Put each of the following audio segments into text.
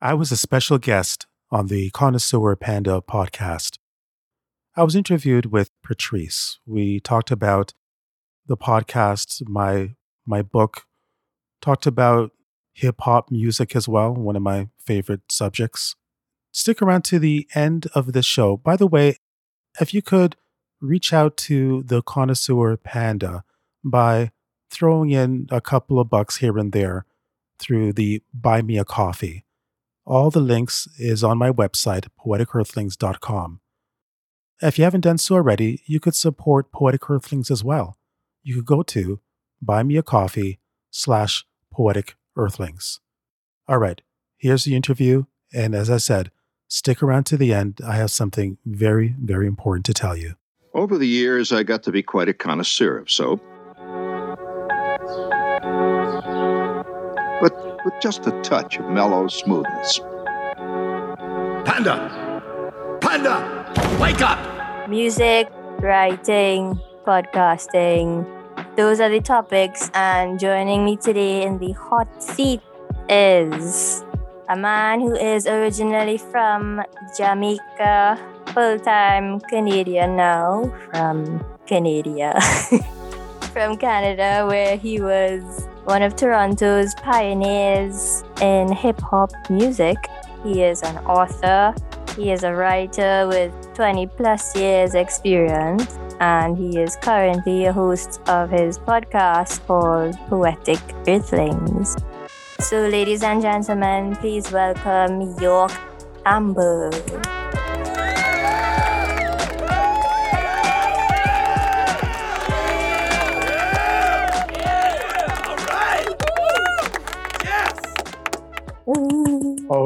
I was a special guest on the Connoisseur Panda podcast. I was interviewed with Patrice. We talked about the podcast, my my book, talked about hip hop music as well, one of my favorite subjects. Stick around to the end of the show. By the way, if you could reach out to the Connoisseur Panda by throwing in a couple of bucks here and there through the Buy Me a Coffee. All the links is on my website, poeticearthlings.com. If you haven't done so already, you could support Poetic Earthlings as well. You could go to buymeacoffee slash poetic earthlings. All right, here's the interview. And as I said, stick around to the end. I have something very, very important to tell you. Over the years, I got to be quite a connoisseur of soap. With just a touch of mellow smoothness. Panda! Panda! Wake up! Music, writing, podcasting. Those are the topics, and joining me today in the hot seat is a man who is originally from Jamaica, full time Canadian now, from Canada. from Canada, where he was one of Toronto's pioneers in hip hop music. He is an author, he is a writer with 20 plus years experience, and he is currently a host of his podcast called Poetic Earthlings. So, ladies and gentlemen, please welcome York Amber.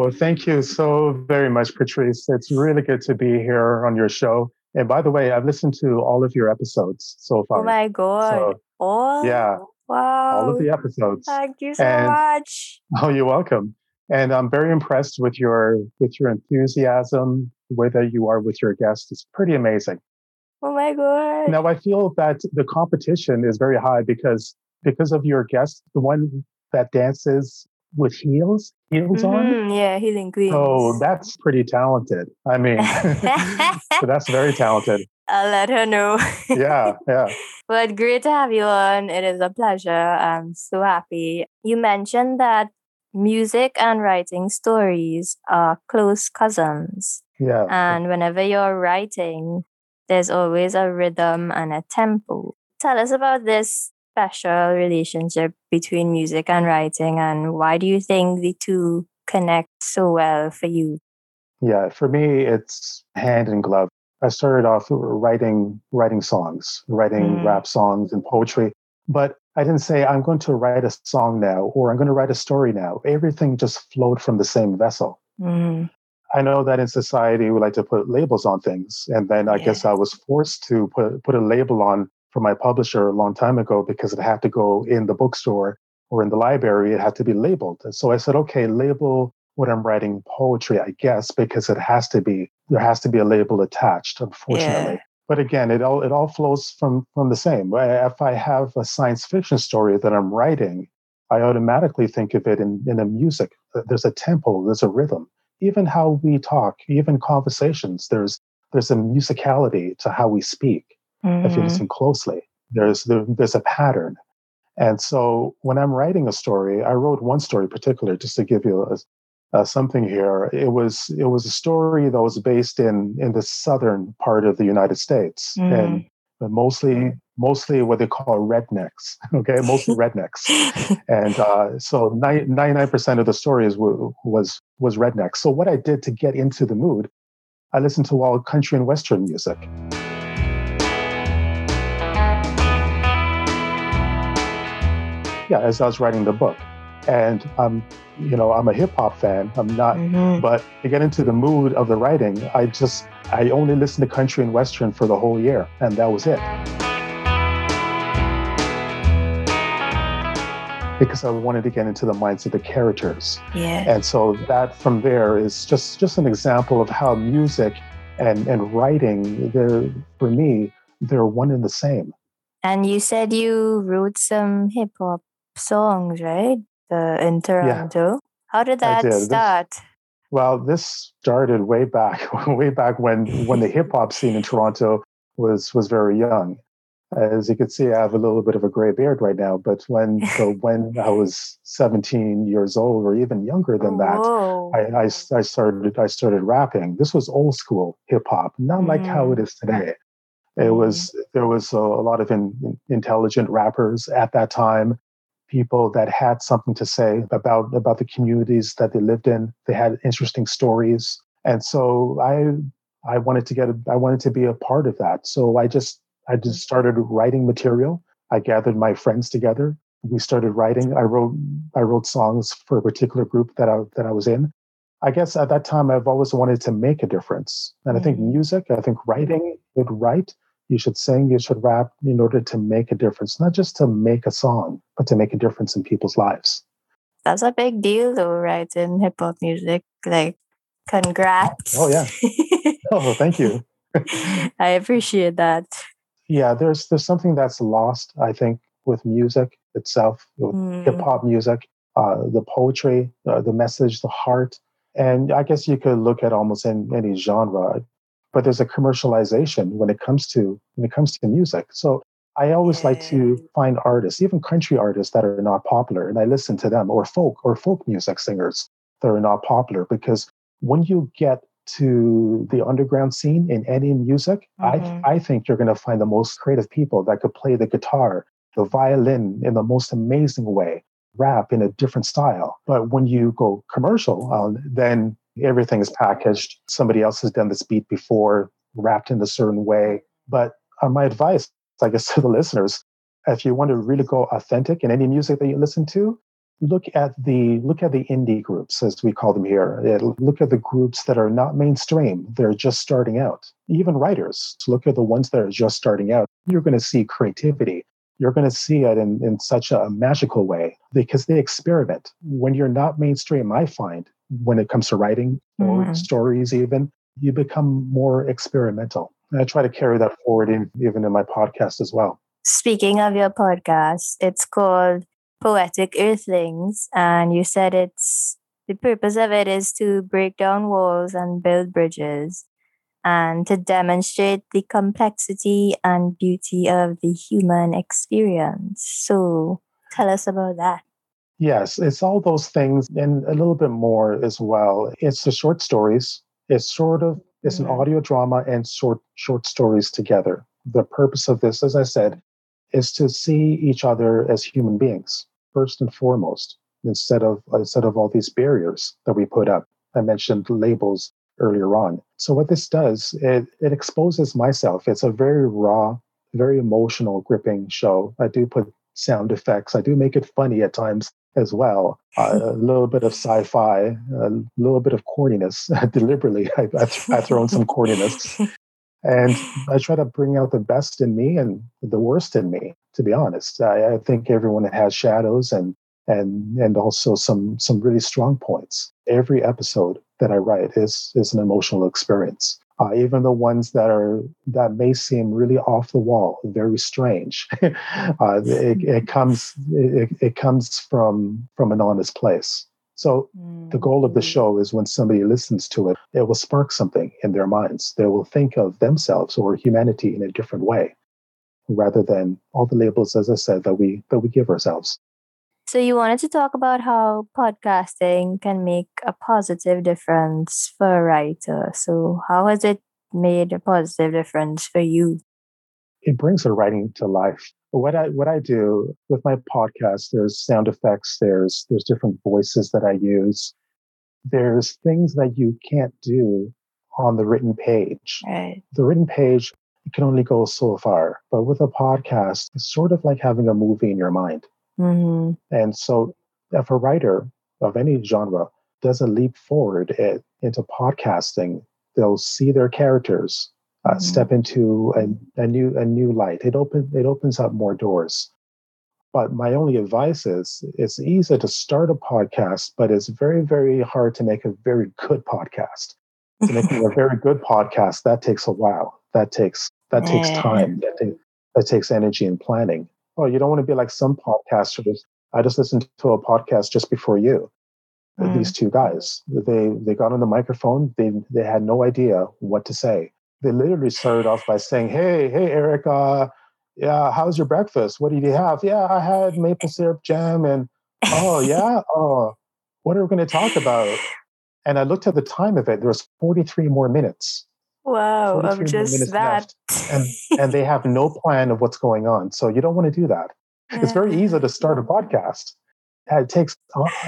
Oh, thank you so very much, Patrice. It's really good to be here on your show. And by the way, I've listened to all of your episodes so oh far. Oh my god! So, oh, yeah, wow! all of the episodes. Thank you so And- much. Oh, you're welcome. And I'm very impressed with your with your enthusiasm, the way that you are with your guests. It's pretty amazing. Oh my god! Now I feel that the competition is very high because because of your guest, the one that dances with heels, heels on. Mhm, Yeah, healing queens. Oh, that's pretty talented. I mean, so that's very talented. I'll let her know. Yeah, yeah. But great to have you on. It is a pleasure. I'm so happy. You mentioned that music and writing stories are close cousins. Yeah. And whenever you're writing, there's always a rhythm and a tempo. Tell us about this special relationship between music and writing, and why do you think the two connect so well for you? Yeah, for me, it's hand in glove. I started off writing writing songs, writing Mm. rap songs and poetry, but I didn't say I'm going to write a song now or I'm going to write a story now. Everything just flowed from the same vessel. Mm. I know that in society we like to put labels on things, and then I guess I was forced to put put a label on for my publisher a long time ago because it had to go in the bookstore or in the library. It had to be labeled. And so I said, okay, label what I'm writing poetry, I guess, because it has to be there has to be a label attached. Unfortunately. But again, it all it all flows from from the same. Uh, If I have a science fiction story that I'm writing, I automatically think of it in in a music. There's a tempo, there's a rhythm. Even how we talk, even conversations, there's there's a musicality to how we speak. If you Mhm. listen closely, there's there, there's a pattern. And so when I'm writing a story, I wrote one story in particular just to give you a, uh, something here. It was it was a story that was based in in the southern part of the United States, and mostly mostly what they call rednecks. Okay, mostly rednecks, and uh, so ninety nine percent of the story is, wa- was was rednecks. So what I did to get into the mood, I listened to all country and western music. Yeah, as I was writing the book, and um, you know, I'm a hip hop fan. I'm not Mhm. but to get into the mood of the writing, I just I only listened to country and western for the whole year, and that was it. Because I wanted to get into the minds of the characters, Yeah. and so that from there is just just an example of how music and and writing, they're for me, they're one and the same. And you said you wrote some hip hop songs, right? The, in Toronto. Yeah. How did that did. This- start? Well, this started way back, way back when when the hip hop scene in Toronto was was very young. As you can see, I have a little bit of a gray beard right now. But when so when I was 17 years old, or even younger than that, I, I, I started I started rapping. This was old school hip hop, not mm. like how it mm. today. It mm. was there was a, a lot of in, in, intelligent rappers at that time people that had something to say about about the communities that they lived in. They had interesting stories, and so I I wanted to get a, I wanted to be a part of that. So I just I just started writing material. I gathered my friends together. We started writing. I wrote I wrote songs for a particular group that I that I was in. I guess at that time I've always wanted to make a difference. And I think mm. music, I think writing, you write, you should sing, you should rap in order to make a difference, not just to make a song, but to make a difference in people's lives. That's a big deal though, right? In hip hop music. Like congrats. Oh yeah. oh, thank you. I appreciate that yeah, there's there's something that's lost, I think, with music itself, with mm. hip hop music, uh, the poetry, uh, the message, the heart, and I guess you could look at almost in any genre, but there's a commercialization when it comes to when it comes to music. So I always like to find artists, even country artists that are not popular, and I listen to them, or folk or folk music singers that are not popular, because when you get to the underground scene in any music, mm-hmm. I, I think you're going to find the most creative people that could play the guitar, the violin in the most amazing way, rap in a different style. But when you go commercial, um, then everything is packaged. Somebody else has done this beat before, wrapped in a certain way. But uh, my advice, I guess, to the listeners, if you want to really go authentic in any music that you listen to, look at the look at the indie groups as we call them here. Look at the groups that are not mainstream they're just starting out. Even writers look at the ones that are just starting out. You're going to see creativity. You're going to see it in, in such a magical way because they experiment. When you're not mainstream i find when it comes to writing or mm-hmm. stories even you become more experimental. And i try to carry that forward in, even in my podcast as well. Speaking of your podcast it's called poetic earthlings and you said it's the purpose of it is to break down walls and build bridges and to demonstrate the complexity and beauty of the human experience. So tell us about that yes it's all those things and a little bit more as well it's the short stories it's sort of it's mm-hmm. an audio drama and short short stories together the purpose of this as i said is to see each other as human beings first and foremost instead of instead of all these barriers that we put up. I mentioned labels earlier on. So what this does, it, it exposes myself. It's a very raw, very emotional, gripping show. I do put sound effects. I do make it funny at times as well. Uh, a little bit of sci-fi, a little bit of corniness. Deliberately, I, I, I throw in some corniness and I try to bring out the best in me and the worst in me. To be honest, I, I, think everyone has shadows and and and also some some really strong points. Every episode that I write is is an emotional experience. Uh, even the ones that are that may seem really off the wall, very strange, uh, it, it comes it, it comes from from an honest place. So the goal of the mm. show is when somebody listens to it, it will spark something in their minds. They will think of themselves or humanity in a different way rather than all the labels, as I said, that we that we give ourselves. So you wanted to talk about how podcasting can make a positive difference for a writer. So how has it made a positive difference for you? It brings the writing to life what I what I do with my podcast, there's sound effects, there's there's different voices that I use. There's things that you can't do on the written page. Right. The written page can only go so far, but with a podcast, it's sort of like having a movie in your mind. Mm-hmm. And so, if a writer of any genre does a leap forward it, into podcasting, they'll see their characters uh, mm-hmm. step into a, a, new a new light. It open it opens up more doors. But my only advice is it's easy to start a podcast, but it's very very hard to make a very good podcast. To make a very good podcast, that takes a while. That takes that takes time. That, take, that takes energy and planning. Oh, you don't want to be like some podcasters. I just listened to a podcast just before you. Mm. These two guys, they they got on the microphone. They they had no idea what to say. They literally started off by saying, "Hey, hey, Eric, uh, yeah, how's your breakfast? What did you have? Yeah, I had maple syrup jam, and oh yeah, oh, what are we going to talk about?" And I looked at the time of it. There was 43 more minutes. Wow, of just that. and, and they have no plan of what's going on. So you don't want to do that. Yeah. It's very easy to start a podcast. It takes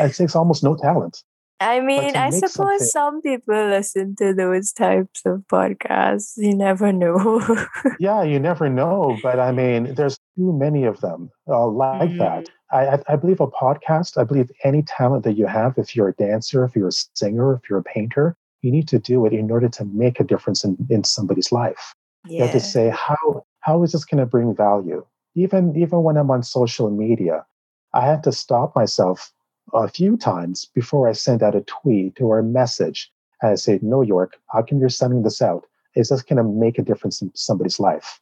it takes almost no talent. I mean, I suppose some people listen to those types of podcasts. You never know. yeah, you never know. But I mean, there's too many of them uh, like mm. that. I, I believe a podcast, I believe any talent that you have, if you're a dancer, if you're a singer, if you're a painter, you need to do it in order to make a difference in, in somebody's life. Yeah. You have to say, how, how is this going to bring value? Even, even when I'm on social media, I have to stop myself a few times before I send out a tweet or a message. And I say, No, York, how come you're sending this out? Is this going to make a difference in somebody's life?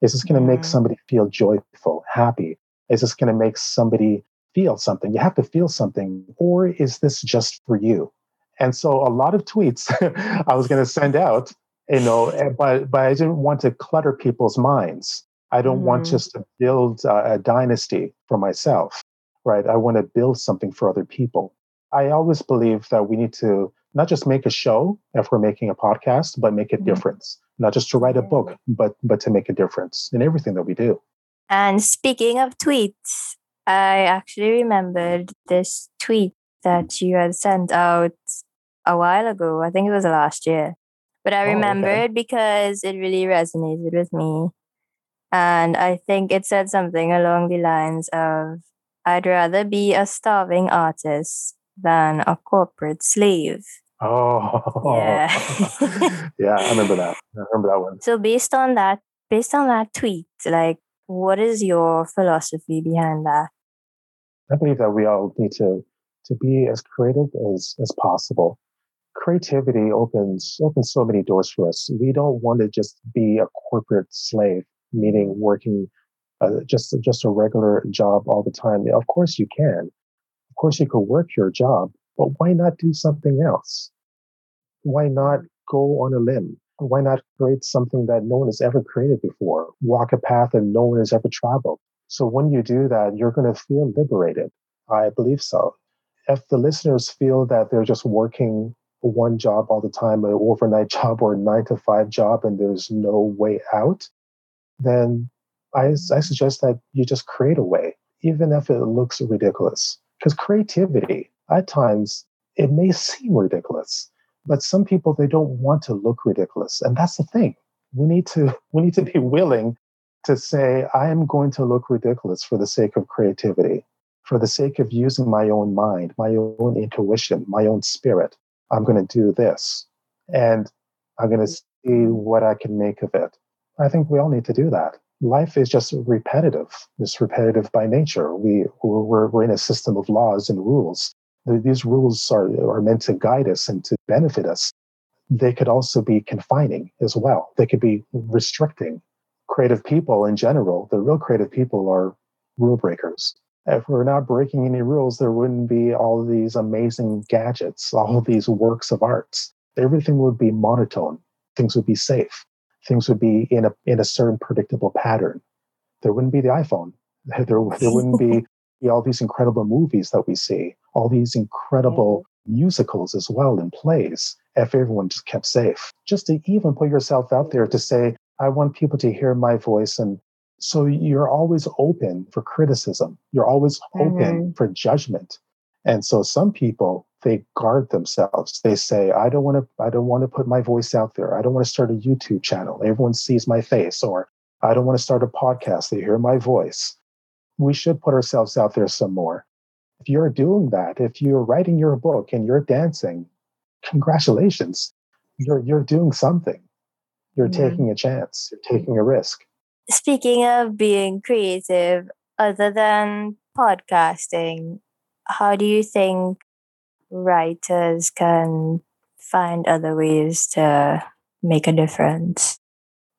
Is this going to make somebody feel joyful, happy? Is this going to make somebody feel something? You have to feel something. Or is this just for you? And so a lot of tweets I was going to send out, you know, eh, but, but I didn't want to clutter people's minds. I don't mm-hmm. want just to build a, a dynasty for myself, right? I want to build something for other people. I always believe that we need to not just make a show if we're making a podcast, but make a mm-hmm. difference. Not just to write a book, but but to make a difference in everything that we do. And speaking of tweets, I actually remembered this tweet that you had sent out a while ago. I think it was last year. But I oh, remember okay. it because it really resonated with me. And I think it said something along the lines of I'd rather be a starving artist than a corporate slave. Oh, yeah. yeah, I remember that. I remember that one. So based on that, based on that tweet, like, what is your philosophy behind that? I believe that we all need to to be as creative as as possible. Creativity opens opens so many doors for us. We don't want to just be a corporate slave meaning working uh, just just a regular job all the time. Of course you can. Of course you could work your job, but why not do something else? Why not go on a limb? Why not create something that no one has ever created before? Walk a path that no one has ever traveled. So when you do that, you're going to feel liberated. I believe so. If the listeners feel that they're just working one job all the time, an overnight job or a nine to five job, and there's no way out, then I, I suggest that you just create a way, even if it looks ridiculous. Because creativity, at times, it may seem ridiculous, but some people they don't want to look ridiculous, and that's the thing. We need to we need to be willing to say, I am going to look ridiculous for the sake of creativity, for the sake of using my own mind, my own intuition, my own spirit. I'm going to do this, and I'm going to see what I can make of it. I think we all need to do that. Life is just repetitive. It's repetitive by nature. We, we're, we're in a system of laws and rules. These rules are, are meant to guide us and to benefit us. They could also be confining as well. They could be restricting. Creative people in general, the real creative people are rule breakers. If we're not breaking any rules, there wouldn't be all these amazing gadgets, all these works of arts. Everything would be monotone. Things would be safe things would be in a in a certain predictable pattern. There wouldn't be the iPhone. There, there wouldn't be, be all these incredible movies that we see, all these incredible mm-hmm. musicals as well and plays if everyone just kept safe. Just to even put yourself out there to say, I want people to hear my voice. And so you're always open for criticism. You're always open mm-hmm. for judgment. And so some people they guard themselves. They say, I don't want to, I don't want to put my voice out there. I don't want to start a YouTube channel. Everyone sees my face, or I don't want to start a podcast. They hear my voice. We should put ourselves out there some more. If you're doing that, if you're writing your book and you're dancing, congratulations. You're you're doing something. You're mm-hmm. taking a chance. You're taking a risk. Speaking of being creative, other than podcasting, how do you think writers can find other ways to make a difference?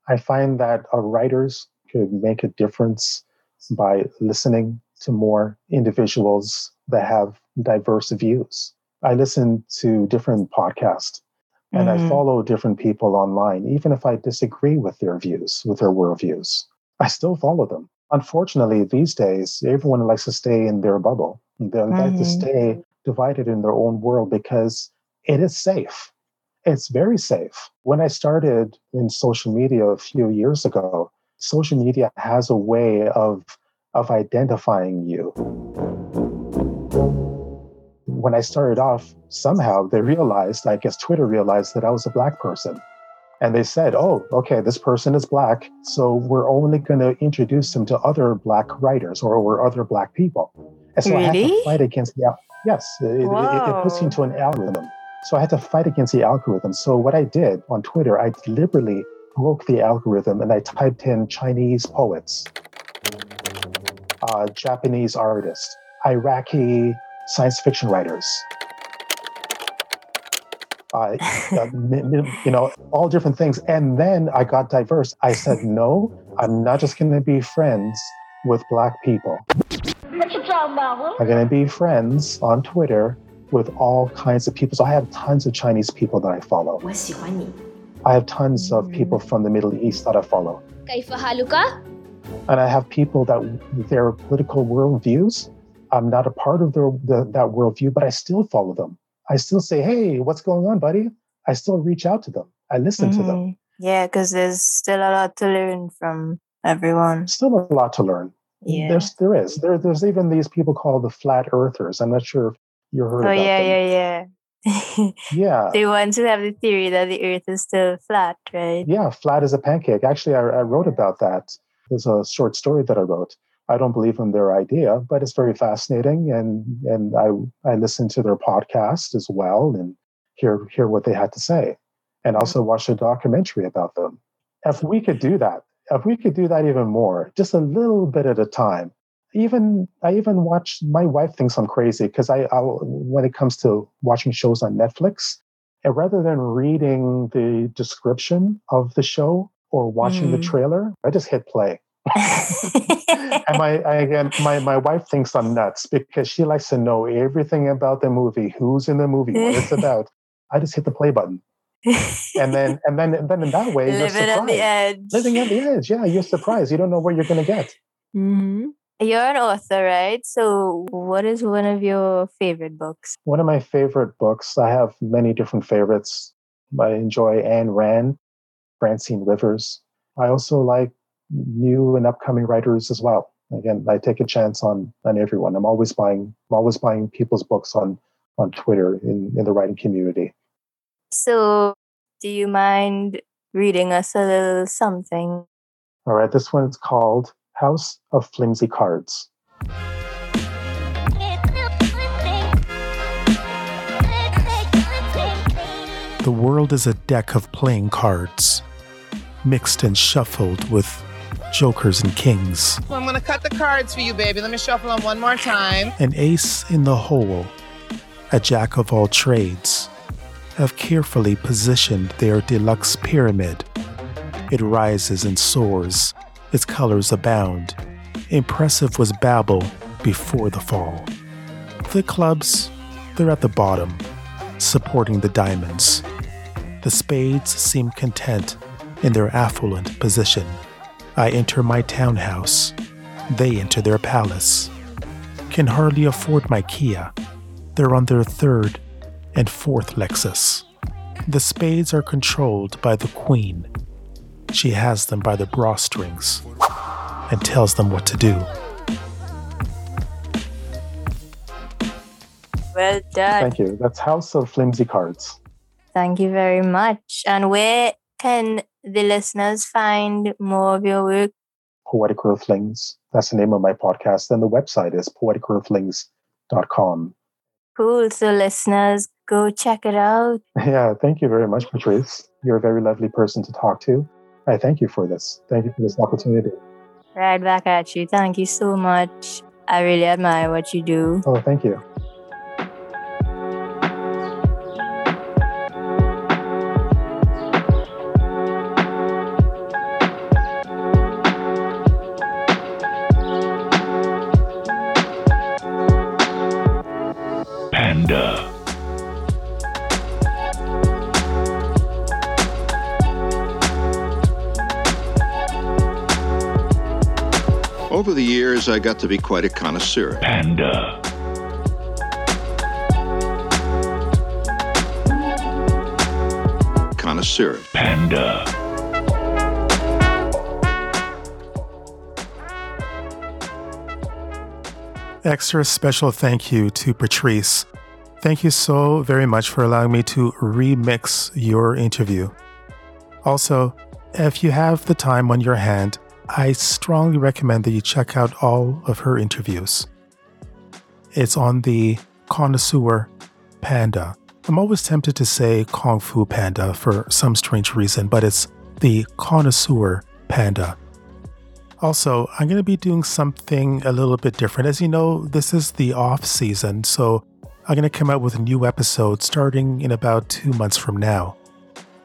I find that our writers could make a difference by listening to more individuals that have diverse views. I listen to different podcasts and Mhm. I follow different people online, even if I disagree with their views, with their worldviews. I still follow them. Unfortunately, these days, everyone likes to stay in their bubble. They like to Mhm. stay divided in their own world because it is safe. It's very safe. When I started in social media a few years ago, social media has a way of, of identifying you. When I started off, somehow they realized, I guess Twitter realized that I was a black person. And they said, oh, okay, this person is black, so we're only going to introduce him to other black writers or, or other black people. And so I had to fight against the yes, it, it, it, it puts you into an algorithm. So I had to fight against the algorithm. So what I did on Twitter, I deliberately broke the algorithm and I typed in Chinese poets, uh, Japanese artists, Iraqi science fiction writers, I, you know, all different things. And then I got diverse. I said, no, I'm not just going to be friends with black people. What you talking about? I'm going to be friends on Twitter with all kinds of people. So I have tons of Chinese people that I follow. I have tons of people from the Middle East that I follow. And I have people that their political worldviews, I'm not a part of their, the, that worldview, but I still follow them. I still say, hey, what's going on, buddy? I still reach out to them. I listen to them. Mhm. Yeah, because there's still a lot to learn from everyone. Still a lot to learn. Yeah. There's, there is. There, there's even these people called the flat earthers. I'm not sure if you heard oh about yeah, them. yeah, yeah. Yeah. the ones who have the theory that the Earth is still flat, right? Yeah, flat as a pancake. Actually, I, I wrote about that. There's a short story that I wrote. I don't believe in their idea, but it's very fascinating, and and I I listened to their podcast as well and hear hear what they had to say, and also watch a documentary about them. If we could do that, if we could do that even more, just a little bit at a time. Even I even watch. My wife thinks I'm crazy because I I'll, when it comes to watching shows on Netflix, and rather than reading the description of the show or watching the Mhm. trailer, I just hit play. And my I, again, my my wife thinks I'm nuts because she likes to know everything about the movie, who's in the movie, what it's about. I just hit the play button, and then and then and then in that way, you're living at the surprised. edge. Living at the edge, yeah, you're surprised. You don't know what you're going to get. hmm You're an author, right? So, what is one of your favorite books? One of my favorite books. I have many different favorites. I enjoy Anne Rand, Francine Rivers. I also like new and upcoming writers as well. Again, I take a chance on on everyone. I'm always buying I'm always buying people's books on on Twitter in, in the writing community. So, do you mind reading us a little something? All right, this one's called House of Flimsy Cards. The world is a deck of playing cards, mixed and shuffled with jokers and kings. I'm gonna cut the cards for you, baby. Let me shuffle them one more time. An ace in the hole, a jack of all trades, have carefully positioned their deluxe pyramid. It rises and soars, its colors abound. Impressive was Babel before the fall. The clubs, they're at the bottom, supporting the diamonds. The spades seem content in their affluent position. I enter my townhouse, they enter their palace can hardly afford my Kia. They're on their third and fourth Lexus. The spades are controlled by the Queen. She has them by the bra strings and tells them what to do. Well done. Thank you. That's House of Flimsy Cards. Thank you very much. And where can the listeners find more of your work? Poetic Earthlings. That's the name of my podcast. And the website is poeticearthlings.com. Cool. So, listeners, go check it out. Yeah, thank you very much, Patrice. You're a very lovely person to talk to. I thank you for this. Thank you for this opportunity. Right back at you. Thank you so much. I really admire what you do. Oh, thank you. I got to be quite a connoisseur. Panda. Connoisseur. Panda. Extra special thank you to Patrice. Thank you so very much for allowing me to remix your interview. Also, if you have the time on your hand, I strongly recommend that you check out all of her interviews. It's on the Connoisseur Panda. I'm always tempted to say Kung Fu Panda for some strange reason, but it's the Connoisseur Panda. Also, I'm going to be doing something a little bit different. As you know, this is the off season, so I'm going to come out with a new episode starting in about two months from now.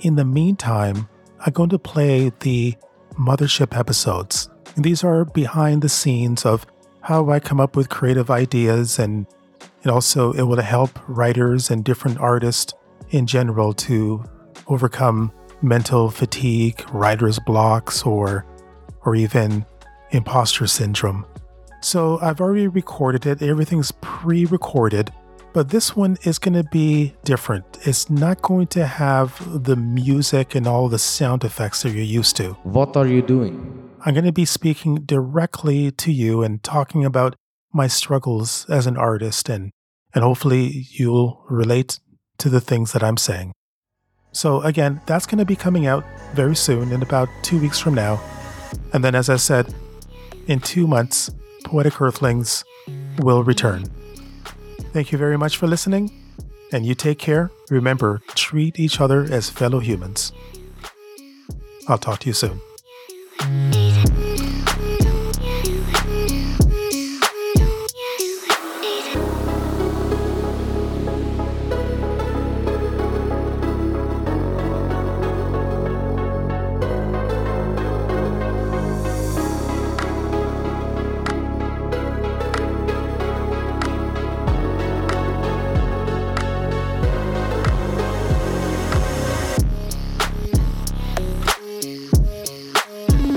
In the meantime, I'm going to play the Mothership episodes. And these are behind the scenes of how I come up with creative ideas, and it also it will help writers and different artists in general to overcome mental fatigue, writer's blocks, or or even imposter syndrome. So I've already recorded it, everything's pre recorded, but this one is going to be different. It's not going to have the music and all the sound effects that you're used to. What are you doing? I'm going to be speaking directly to you and talking about my struggles as an artist, and, and hopefully you'll relate to the things that I'm saying. So, again, that's going to be coming out very soon, in about two weeks from now. And then, as I said, in two months, Poetic Earthlings will return. Thank you very much for listening, and you take care. Remember, treat each other as fellow humans. I'll talk to you soon.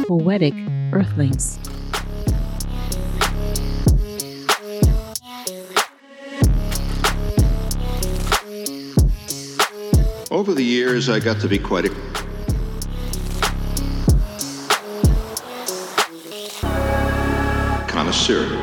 Poetic Earthlings. Over the years, I got to be quite a connoisseur.